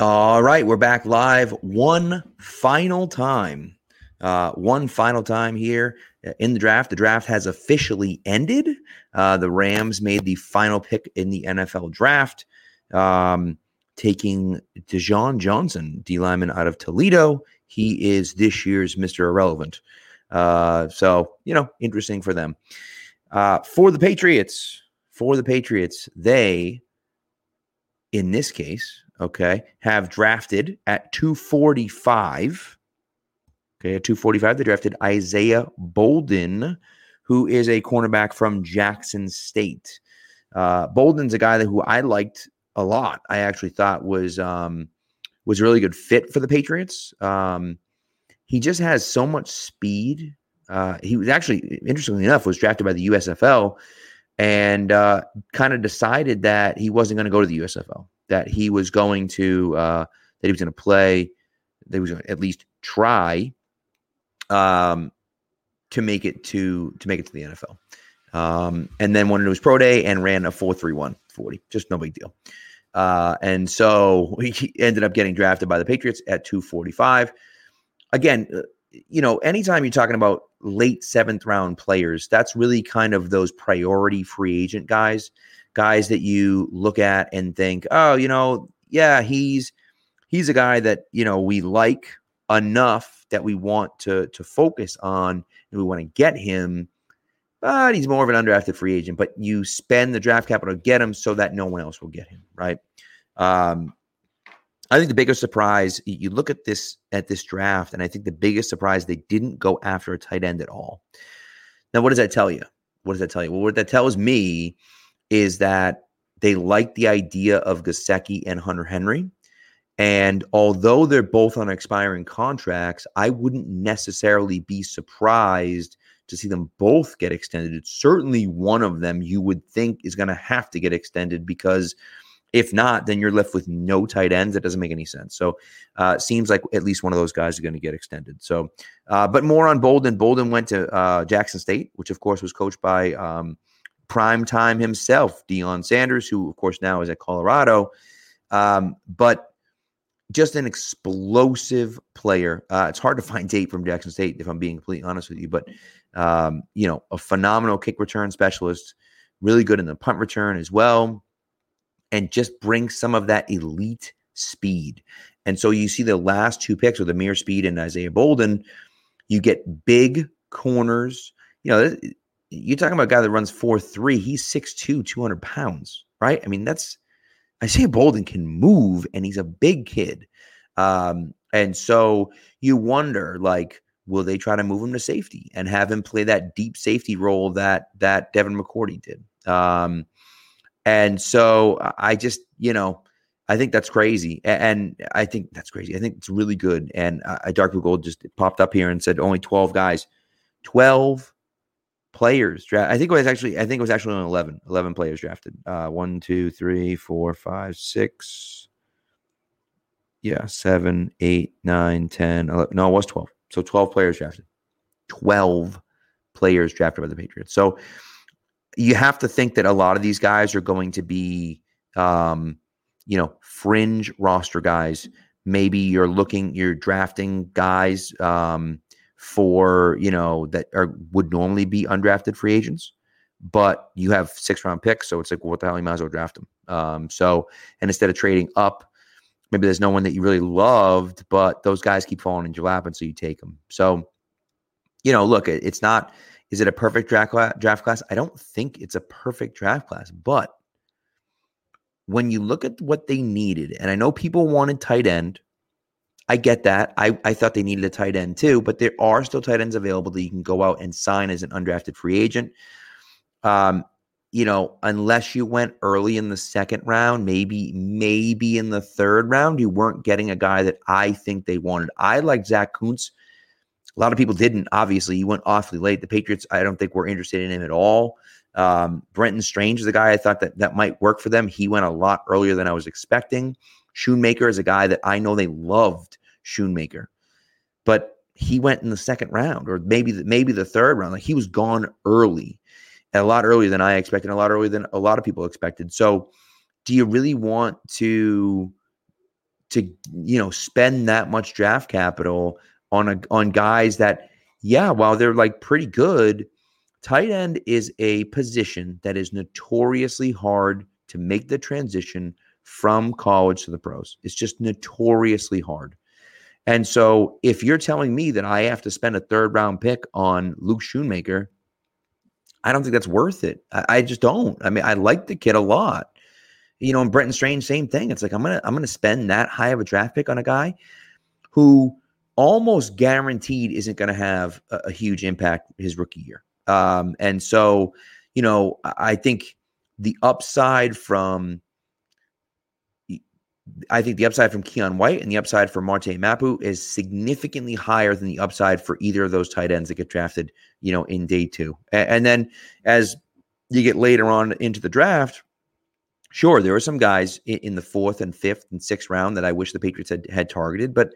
All right, we're back live one final time. Uh, one final time here in the draft. The draft has officially ended. Uh, the Rams made the final pick in the NFL draft, um, taking Desjuan Johnson, D lineman out of Toledo. He is this year's Mr. Irrelevant. Uh, so, you know, interesting for them. Uh, for the Patriots, for the Patriots, they, in this case, okay, have drafted at 245. Okay, at 245, they drafted Isaiah Bolden, who is a cornerback from Jackson State. Uh, Bolden's a guy that who I liked a lot. I actually thought was um, was a really good fit for the Patriots. Um, he just has so much speed. Uh, he was actually, interestingly enough, was drafted by the USFL and uh, kind of decided that he wasn't going to go to the USFL that he was going to uh, that he was going to play, that he was going to at least try um, to make it to to make it to the NFL. Um, and then went into his pro day and ran a 4.31 40. Just no big deal. Uh, and so he ended up getting drafted by the Patriots at 245. Again, uh, you know, anytime you're talking about late seventh round players, that's really kind of those priority free agent guys guys that you look at and think, oh, you know, yeah, he's he's a guy that you know we like enough that we want to to focus on and we want to get him. But he's more of an undrafted free agent. But you spend the draft capital to get him so that no one else will get him, right? Um, I think the biggest surprise you look at this at this draft, and I think the biggest surprise they didn't go after a tight end at all. Now, what does that tell you? What does that tell you? Well, what that tells me is that they like the idea of Gesicki and Hunter Henry. And although they're both on expiring contracts, I wouldn't necessarily be surprised to see them both get extended. It's certainly one of them you would think is going to have to get extended because if not, then you're left with no tight ends. That doesn't make any sense. So uh, seems like at least one of those guys is going to get extended. So, uh, but more on Bolden. Bolden went to uh, Jackson State, which of course was coached by um, prime time himself, Deion Sanders, who of course now is at Colorado, um, but just an explosive player. Uh, it's hard to find tape from Jackson State, if I'm being completely honest with you, but um, you know, a phenomenal kick return specialist, really good in the punt return as well, and just brings some of that elite speed. And so you see the last two picks with Ameer Speed and Isaiah Bolden, you get big corners. You know, you're talking about a guy that runs 4-3 He's 6'2, 200 pounds, right? I mean, that's Isaiah Bolden can move and he's a big kid. Um, and so you wonder, like, will they try to move him to safety and have him play that deep safety role that that Devin McCourty did? Um, and so I just, you know, I think that's crazy, and I think that's crazy. I think it's really good. And uh, Dark Blue Gold just popped up here and said only twelve guys, twelve players draft. I think it was actually I think it was actually only 11, 11 players drafted. Uh, one, two, three, four, five, six. Yeah, seven, eight, nine, 10, 11. No, it was 12. So 12 players drafted. 12 players drafted by the Patriots. So you have to think that a lot of these guys are going to be, um, you know, fringe roster guys. Maybe you're looking, you're drafting guys, um, for you know that are would normally be undrafted free agents, but you have six round picks, so it's like well, what the hell? You might as well draft them. Um, so and instead of trading up, maybe there's no one that you really loved, but those guys keep falling into your lap, and so you take them. So you know, look, it, it's not. Is it a perfect draft draft class? I don't think it's a perfect draft class, but when you look at what they needed, and I know people wanted tight end, I get that. I, I thought they needed a tight end too, but there are still tight ends available that you can go out and sign as an undrafted free agent. Um, you know, unless you went early in the second round, maybe, maybe in the third round, you weren't getting a guy that I think they wanted. I like Zach Kuntz. A lot of people didn't, obviously. He went awfully late. The Patriots, I don't think were interested in him at all. Um, Brenton Strange is a guy I thought that that might work for them. He went a lot earlier than I was expecting. Schoonmaker is a guy that I know they loved Schoonmaker, but he went in the second round or maybe the, maybe the third round. Like he was gone early, a lot earlier than I expected, a lot earlier than a lot of people expected. So, do you really want to to you know spend that much draft capital on a on guys that yeah, while they're like pretty good, tight end is a position that is notoriously hard to make the transition from college to the pros. It's just notoriously hard. And so if you're telling me that I have to spend a third round pick on Luke Schoonmaker, I don't think that's worth it. I, I, just don't. I mean, I like the kid a lot. You know, and Brenton Strange, same thing. It's like I'm gonna I'm gonna spend that high of a draft pick on a guy who almost guaranteed isn't to have a, a, huge impact his rookie year. Um, and so, you know, I think the upside from I think the upside from Keion White and the upside for Marte Mapu is significantly higher than the upside for either of those tight ends that get drafted, you know, in day two. And, then as you get later on into the draft, sure, there were some guys in, in, the fourth and fifth and sixth round that I wish the Patriots had, had targeted, but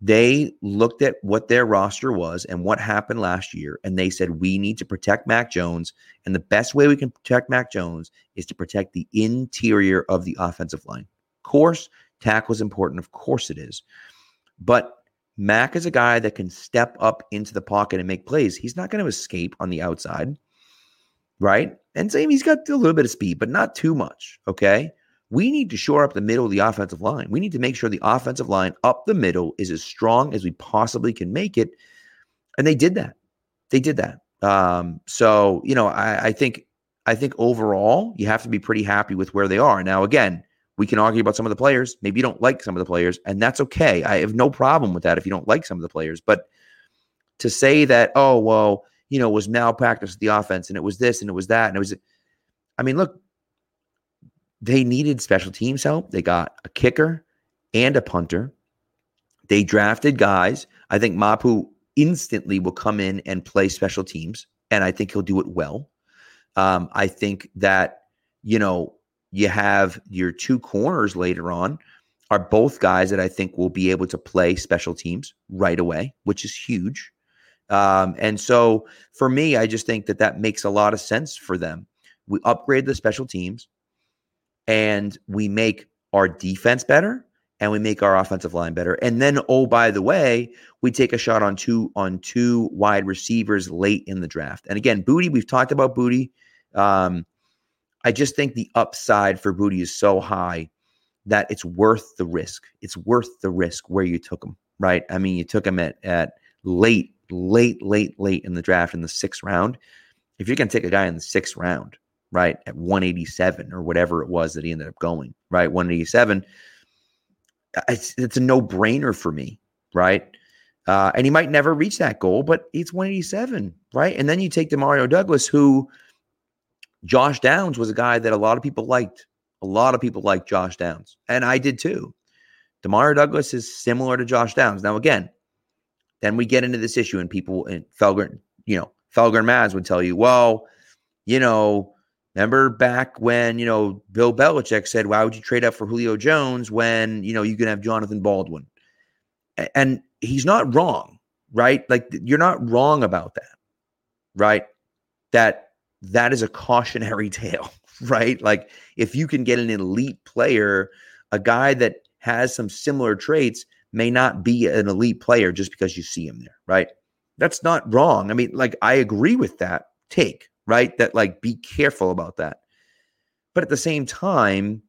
they looked at what their roster was and what happened last year, and they said, We need to protect Mac Jones. And the best way we can protect Mac Jones is to protect the interior of the offensive line course, tackle is important. Of course it is. But Mac is a guy that can step up into the pocket and make plays. He's not going to escape on the outside, right? And same, he's got a little bit of speed, but not too much. Okay. We need to shore up the middle of the offensive line. We need to make sure the offensive line up the middle is as strong as we possibly can make it. And they did that. They did that. Um, so, you know, I, I think I think overall you have to be pretty happy with where they are. Now, again, we can argue about some of the players. Maybe you don't like some of the players, and that's okay. I have no problem with that if you don't like some of the players. But to say that, oh, well, you know, was malpractice the offense and it was this and it was that, and it was, I mean, look, they needed special teams help. They got a kicker and a punter. They drafted guys. I think Mapu instantly will come in and play special teams, and I think he'll do it well. Um, I think that, you know, you have your two corners later on are both guys that I think will be able to play special teams right away, which is huge. Um, and so for me, I just think that that makes a lot of sense for them. We upgrade the special teams and we make our defense better and we make our offensive line better. And then, oh, by the way, we take a shot on two on two wide receivers late in the draft. And again, Boutte, we've talked about Boutte. Um, I just think the upside for Boutte is so high that it's worth the risk. It's worth the risk where you took him, right? I mean, you took him at at late, late, late, late in the draft in the sixth round. If you're going to take a guy in the sixth round, right, at 187 or whatever it was that he ended up going, right, 187, it's, it's a no brainer for me, right? Uh, and he might never reach that goal, but it's 187, right? And then you take Demario Douglas, who – Josh Downs was a guy that a lot of people liked. A lot of people liked Josh Downs, and I did too. Demario Douglas is similar to Josh Downs. Now, again, then we get into this issue, and people and Felger, you know, Felger and Maz would tell you, well, you know, remember back when you know Bill Belichick said, "Why would you trade up for Julio Jones when you know you can have Jonathan Baldwin?" And he's not wrong, right? Like you're not wrong about that, right? That that is a cautionary tale, right? Like if you can get an elite player, a guy that has some similar traits may not be an elite player just because you see him there, right? That's not wrong. I mean, like I agree with that take, right? That like be careful about that. But at the same time,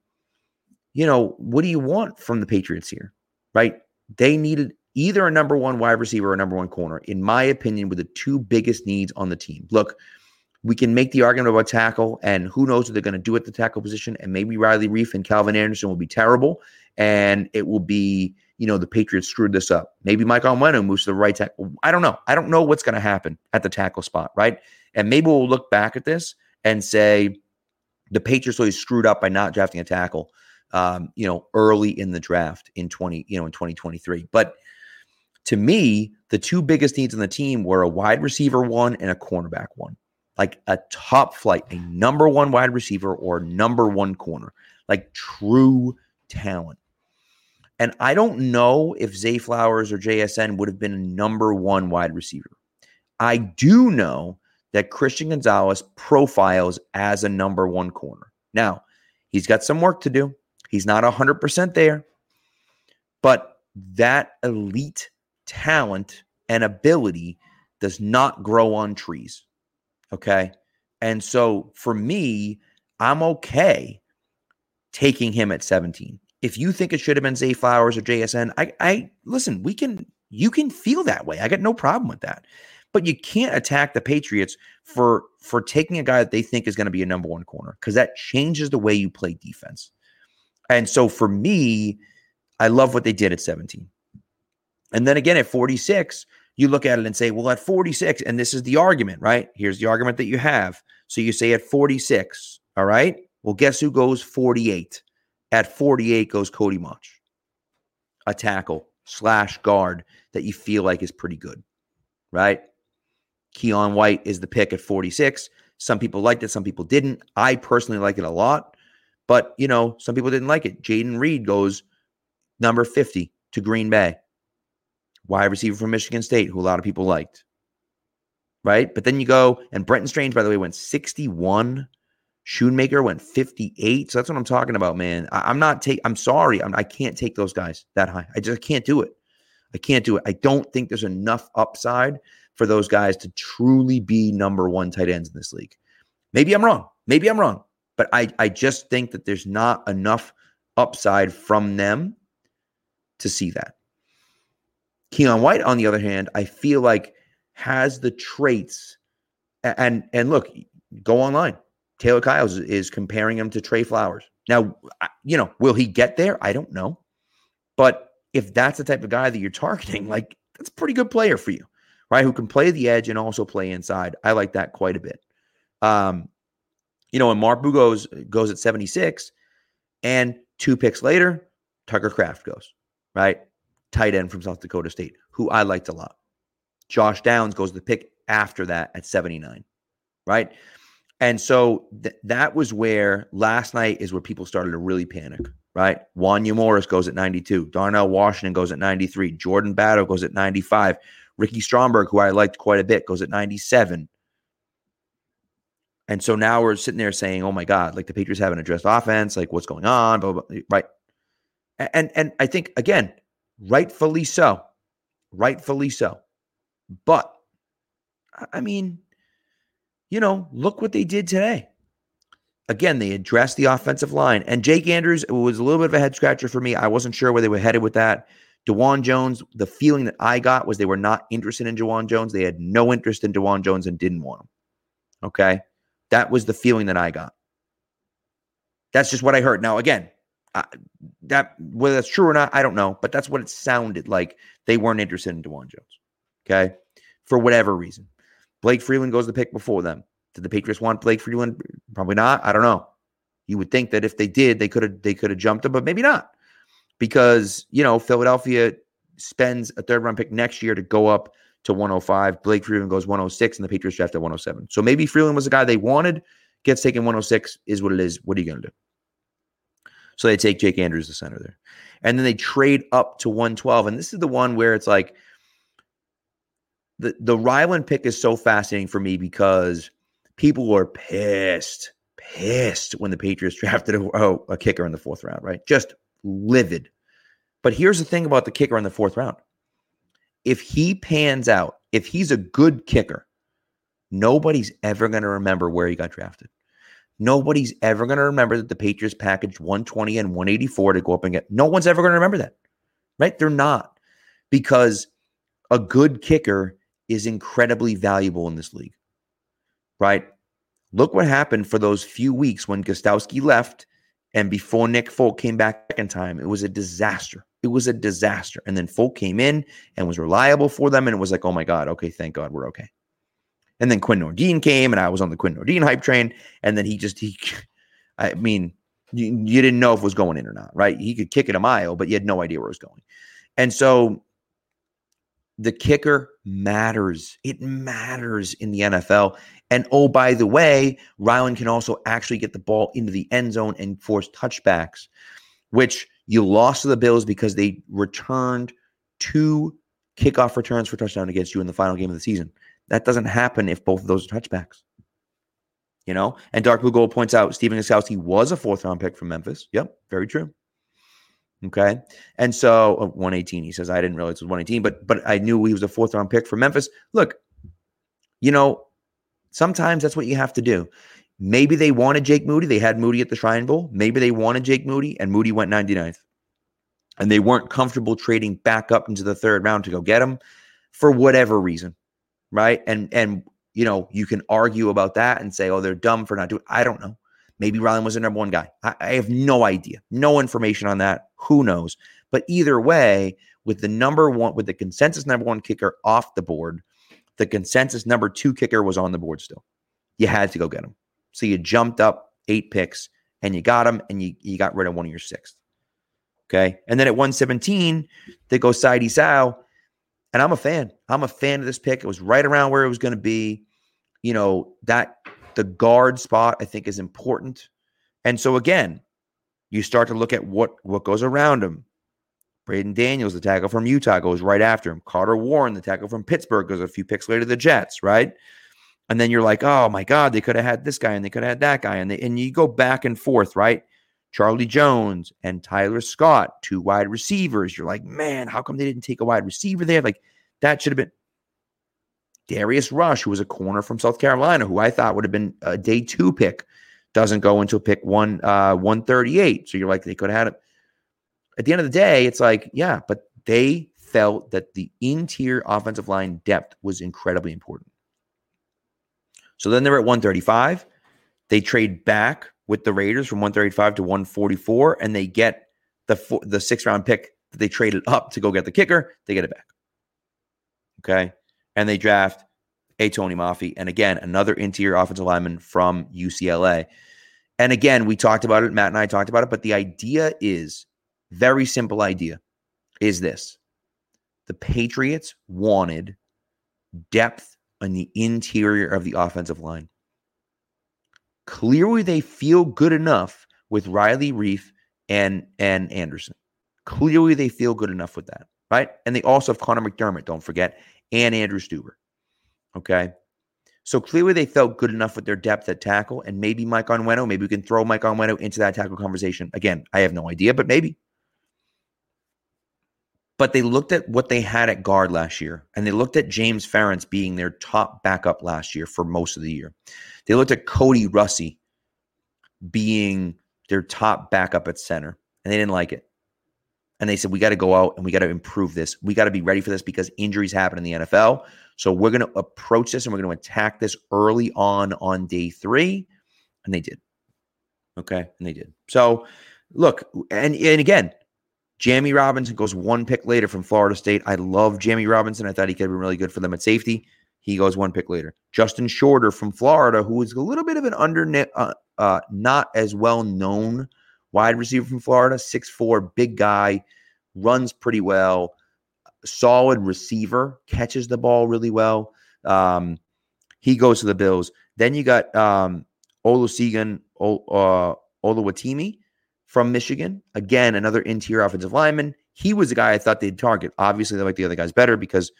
you know, what do you want from the Patriots here? Right? They needed either a number one wide receiver or a number one corner, in my opinion, were the two biggest needs on the team. Look, we can make the argument about tackle, and who knows what they're going to do at the tackle position. And maybe Riley Reiff and Calvin Anderson will be terrible, and it will be, you know, the Patriots screwed this up. Maybe Mike Onwenu moves to the right tackle. I don't know. I don't know what's going to happen at the tackle spot, right? And maybe we'll look back at this and say the Patriots really screwed up by not drafting a tackle, um, you know, early in the draft in 20, you know, in 2023. But to me, the two biggest needs on the team were a wide receiver one and a cornerback one like a top flight, a number one wide receiver or number one corner, like true talent. And I don't know if Zay Flowers or JSN would have been a number one wide receiver. I do know that Christian Gonzalez profiles as a number one corner. Now, he's got some work to do. He's not 100% there. But that elite talent and ability does not grow on trees. Okay. And so for me, I'm okay taking him at 17. If you think it should have been Zay Flowers or JSN, I, I listen, we can, you can feel that way. I got no problem with that. But you can't attack the Patriots for for taking a guy that they think is going to be a number one corner because that changes the way you play defense. And so for me, I love what they did at 17. And then again at 46, you look at it and say, well, at 46, and this is the argument, right? Here's the argument that you have. So you say at 46, all right? Well, guess who goes 48? At 48 goes Cody Mauch, a tackle slash guard that you feel like is pretty good, right? Keion White is the pick at 46. Some people liked it, some people didn't. I personally like it a lot, but you know, some people didn't like it. Jayden Reed goes number 50 to Green Bay wide receiver from Michigan State, who a lot of people liked. Right. But then you go, and Brenton Strange, by the way, went 61. Schoonmaker went 58. So that's what I'm talking about, man. I, am not take. I'm sorry. I'm, I can't take those guys that high. I just can't do it. I can't do it. I don't think there's enough upside for those guys to truly be number one tight ends in this league. Maybe I'm wrong. Maybe I'm wrong. But I, I just think that there's not enough upside from them to see that. Keion White, on the other hand, I feel like has the traits. And and look, go online. Taylor Kyles is comparing him to Trey Flowers. Now, you know, will he get there? I don't know. But if that's the type of guy that you're targeting, like that's a pretty good player for you, right? Who can play the edge and also play inside. I like that quite a bit. Um, you know, and Mark Bugos goes at 76, and two picks later, Tucker Kraft goes, right? Tight end from South Dakota State, who I liked a lot. Josh Downs goes the pick after that at 79, right? And so th- that was where last night is where people started to really panic, right? Wanya Morris goes at 92. Darnell Washington goes at 93. Jordan Battle goes at 95. Ricky Stromberg, who I liked quite a bit, goes at 97. And so now we're sitting there saying, oh my God, like the Patriots haven't addressed offense, like what's going on, blah, blah, blah, right? And and I think again, Rightfully so. Rightfully so. But, I mean, you know, look what they did today. Again, they addressed the offensive line. And Jake Andrews was a little bit of a head scratcher for me. I wasn't sure where they were headed with that. Dawand Jones, the feeling that I got was they were not interested in Dawand Jones. They had no interest in Dawand Jones and didn't want him. Okay. That was the feeling that I got. That's just what I heard. Now, again, that whether that's true or not, I don't know, but that's what it sounded like. They weren't interested in Dawand Jones. Okay, for whatever reason, Blake Freeland goes the pick before them. Did the Patriots want Blake Freeland? Probably not. I don't know. You would think that if they did, they could have they could have jumped him, but maybe not, because you know Philadelphia spends a third round pick next year to go up to 105. Blake Freeland goes 106, and the Patriots draft at 107. So maybe Freeland was the guy they wanted. Gets taken 106 is what it is. What are you going to do? So they take Jake Andrews, the center there. And then they trade up to 112. And this is the one where it's like the, the Ryland pick is so fascinating for me because people were pissed, pissed when the Patriots drafted a, oh, a kicker in the fourth round, right? Just livid. But here's the thing about the kicker in the fourth round. If he pans out, if he's a good kicker, nobody's ever going to remember where he got drafted. Nobody's ever going to remember that the Patriots packaged 120 and 184 to go up and get. No one's ever going to remember that, right? They're not because a good kicker is incredibly valuable in this league, right? Look what happened for those few weeks when Gostkowski left and before Nick Folk came back second time. It was a disaster. It was a disaster. And then Folk came in and was reliable for them. And it was like, oh my God, okay, thank God we're okay. And then Quinn Nordin came, and I was on the Quinn Nordin hype train. And then he just he, I mean, you, you didn't know if it was going in or not, right? He could kick it a mile, but you had no idea where it was going. And so the kicker matters. It matters in the NFL. And oh, by the way, Ryland can also actually get the ball into the end zone and force touchbacks, which you lost to the Bills because they returned two kickoff returns for touchdown against you in the final game of the season. That doesn't happen if both of those are touchbacks. You know, and Dark Blue Gold points out Stephen Gostkowski was a fourth round pick from Memphis. Yep, very true. Okay. And so uh, 118, he says, I didn't realize it was 118, but but I knew he was a fourth round pick for Memphis. Look, you know, sometimes that's what you have to do. Maybe they wanted Jake Moody. They had Moody at the Shrine Bowl. Maybe they wanted Jake Moody and Moody went 99th. And they weren't comfortable trading back up into the third round to go get him for whatever reason. Right. And and you know, you can argue about that and say, oh, they're dumb for not doing I don't know. Maybe Ryland was the number one guy. I, I have no idea. No information on that. Who knows? But either way, with the number one, with the consensus number one kicker off the board, the consensus number two kicker was on the board still. You had to go get him. So you jumped up eight picks and you got him and you, you got rid of one of your sixth. Okay. And then at 117, they go Sidy Sow. And I'm a fan. I'm a fan of this pick. It was right around where it was going to be. You know, that the guard spot I think is important. And so again, you start to look at what what goes around him. Braeden Daniels, the tackle from Utah, goes right after him. Carter Warren, the tackle from Pittsburgh, goes a few picks later to the Jets, right? And then you're like, oh my God, they could have had this guy and they could have had that guy. And they, and you go back and forth, right? Charlie Jones and Tyler Scott, two wide receivers. You're like, man, how come they didn't take a wide receiver there? Like that should have been Darius Rush, who was a corner from South Carolina, who I thought would have been a day two pick, doesn't go into pick one uh 138. So you're like, they could have had it. At the end of the day, it's like, yeah, but they felt that the interior offensive line depth was incredibly important. So then they're at 135. They trade back with the Raiders from 135 to 144, and they get the the six round pick that they traded up to go get the kicker. They get it back. Okay and they draft a Tony Mafi. And again, another interior offensive lineman from UCLA. And again, we talked about it. Matt and I talked about it. But the idea is very simple idea is this the Patriots wanted depth on the interior of the offensive line. Clearly, they feel good enough with Riley Reiff and, and Anderson. Clearly, they feel good enough with that, right? And they also have Connor McDermott, don't forget and Andrew Stueber. Okay. So clearly they felt good enough with their depth at tackle, and maybe Mike Onwenu. Maybe we can throw Mike Onwenu into that tackle conversation. Again, I have no idea, but maybe. But they looked at what they had at guard last year, and they looked at James Ferentz being their top backup last year for most of the year. They looked at Kody Russey being their top backup at center, and they didn't like it and they said we got to go out and we got to improve this. We got to be ready for this because injuries happen in the NFL. So we're going to approach this and we're going to attack this early on on day 3 and they did. Okay, and they did. So look, and and again, Jammie Robinson goes one pick later from Florida State. I love Jammie Robinson. I thought he could have been really good for them at safety. He goes one pick later. Justin Shorter from Florida, who is a little bit of an under uh, uh, not as well known wide receiver from Florida, six four, big guy, runs pretty well, solid receiver, catches the ball really well. Um, he goes to the Bills. Then you got um, Olusegun uh, Oluwatimi from Michigan. Again, another interior offensive lineman. He was the guy I thought they'd target. Obviously, they like the other guys better because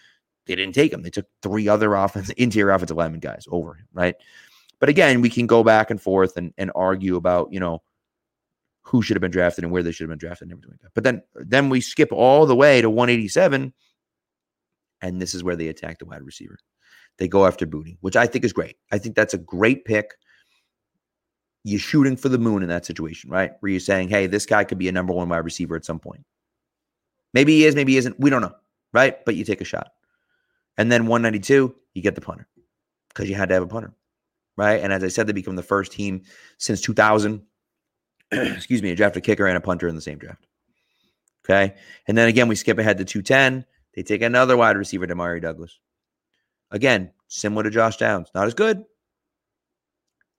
they didn't take him. They took three other offensive interior offensive lineman guys over him, right? But again, we can go back and forth and, and argue about, you know, who should have been drafted and where they should have been drafted and everything like that. But then then we skip all the way to 187, and this is where they attack the wide receiver. They go after Boutte, which I think is great. I think that's a great pick. You're shooting for the moon in that situation, right? Where you're saying, hey, this guy could be a number one wide receiver at some point. Maybe he is, maybe he isn't. We don't know, right? But you take a shot. And then 192, you get the punter because you had to have a punter, right? And as I said, they become the first team since 2000 excuse me, a draft a kicker and a punter in the same draft. Okay. And then again, we skip ahead to 210. They take another wide receiver, Demario Douglas. Again, similar to Josh Downs. Not as good.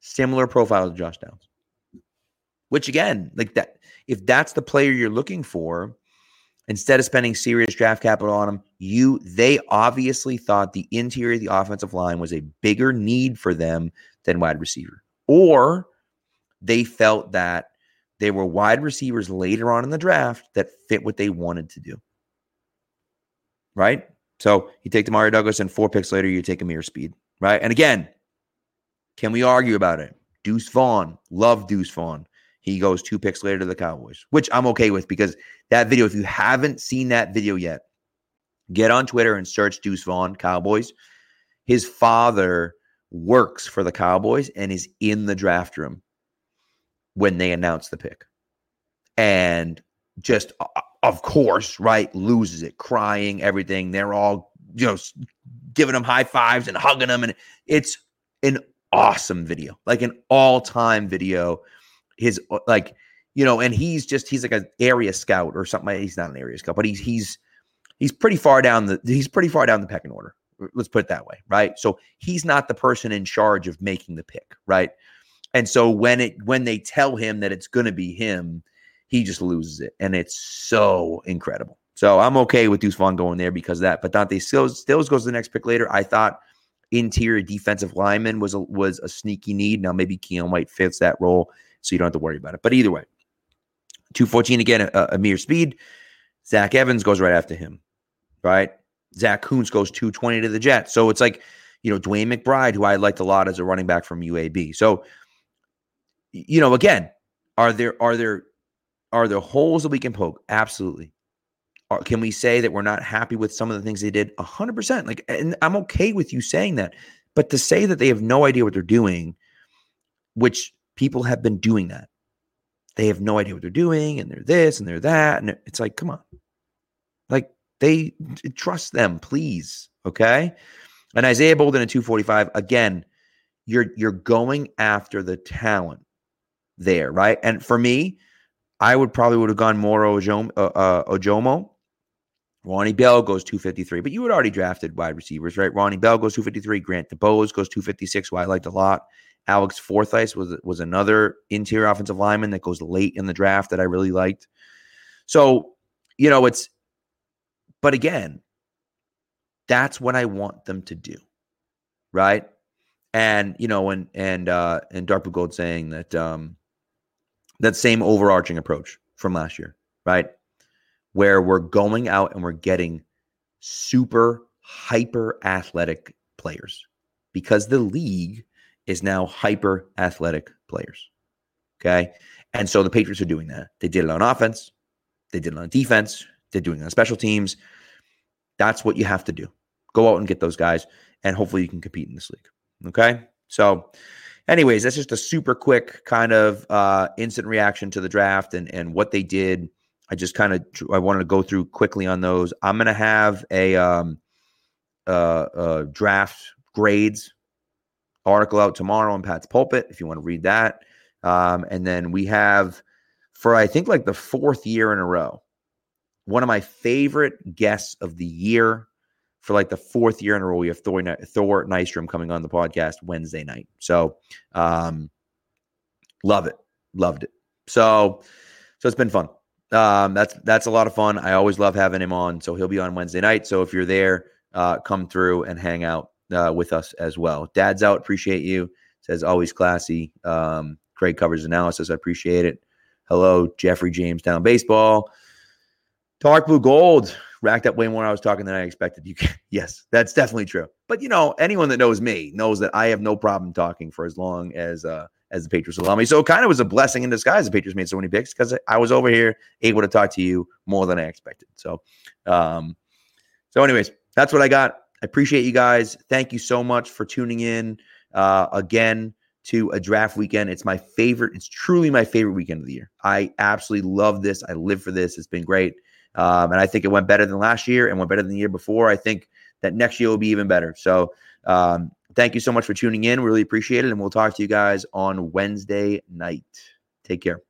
Similar profile to Josh Downs. Which again, like that, if that's the player you're looking for, instead of spending serious draft capital on him, you they obviously thought the interior of the offensive line was a bigger need for them than wide receiver. Or they felt that they were wide receivers later on in the draft that fit what they wanted to do. Right? So you take Demario Douglas, and four picks later, you take Ameer Speed. Right? And again, can we argue about it? Deuce Vaughn, love Deuce Vaughn. he goes two picks later to the Cowboys, which I'm okay with because that video, if you haven't seen that video yet, get on Twitter and search Deuce Vaughn Cowboys. His father works for the Cowboys and is in the draft room when they announce the pick. And just, uh, of course, right, loses it, crying, everything. They're all, you know, giving him high fives and hugging him. And it's an awesome video, like an all time video. His, uh, like, you know, and he's just, he's like an area scout or something. He's not an area scout, but he's, he's, he's pretty far down the, he's pretty far down the pecking order. Let's put it that way, right? So he's not the person in charge of making the pick, right? And so when it when they tell him that it's going to be him, he just loses it, and it's so incredible. So I'm okay with Deuce Vaughn going there because of that. But Dante Stills, Stills goes to the next pick later. I thought interior defensive lineman was a, was a sneaky need. Now maybe Keion White fits that role, so you don't have to worry about it. But either way, 214 again, uh, a, Ameer Speed. Zach Evans goes right after him, right? Zach Kuntz goes 220 to the Jets. So it's like, you know, DeWayne McBride, who I liked a lot as a running back from UAB. So, you know, again, are there are there are there holes that we can poke? Absolutely. Are, can we say that we're not happy with some of the things they did? A hundred percent. Like, and I'm okay with you saying that. But to say that they have no idea what they're doing, which people have been doing that, they have no idea what they're doing, and they're this and they're that, and it's like, come on, like they trust them, please. Okay. And Isaiah Bolden at 245, again, you're you're going after the talent there, right? And for me, I would probably would have gone more Ojomo. Uh, uh, Ojomo. Ronnie Bell goes 253, but you had already drafted wide receivers, right? Ronnie Bell goes 253. Grant DuBose goes 256, who I liked a lot. Alex Forsyth was was another interior offensive lineman that goes late in the draft that I really liked. So, you know, it's but again, that's what I want them to do. Right. And, you know, and, and, uh, and Blue Gold saying that, um, that same overarching approach from last year, right? Where we're going out and we're getting super hyper athletic players because the league is now hyper athletic players. Okay. And so the Patriots are doing that. They did it on offense, they did it on defense, they're doing it on special teams. That's what you have to do. Go out and get those guys, and hopefully you can compete in this league. Okay. So, anyways, that's just a super quick kind of uh, instant reaction to the draft and and what they did. I just kind of I wanted to go through quickly on those. I'm gonna have a um, uh, uh, draft grades article out tomorrow on Pat's Pulpit if you want to read that. Um, and then we have for I think like the fourth year in a row one of my favorite guests of the year for like the fourth year in a row. We have Thor, Thor Nystrom coming on the podcast Wednesday night. So, um, love it, loved it. So, so it's been fun. Um, that's that's a lot of fun. I always love having him on. So he'll be on Wednesday night. So if you're there, uh, come through and hang out uh, with us as well. Dad's out. Appreciate you. Says always classy. Um, covers analysis. I appreciate it. Hello, Jeffrey James down baseball. Dark blue gold racked up way more I was talking than I expected. You can, yes, that's definitely true. But you know, anyone that knows me knows that I have no problem talking for as long as uh as the Patriots me. So it kind of was a blessing in disguise the Patriots made so many picks because I was over here able to talk to you more than I expected. So um so anyways, that's what I got. I appreciate you guys. Thank you so much for tuning in uh again to a draft weekend. It's my favorite. It's truly my favorite weekend of the year. I absolutely love this. I live for this. It's been great. Um, and I think it went better than last year and went better than the year before. I think that next year will be even better. So um, thank you so much for tuning in. We Really appreciate it. And we'll talk to you guys on Wednesday night. Take care.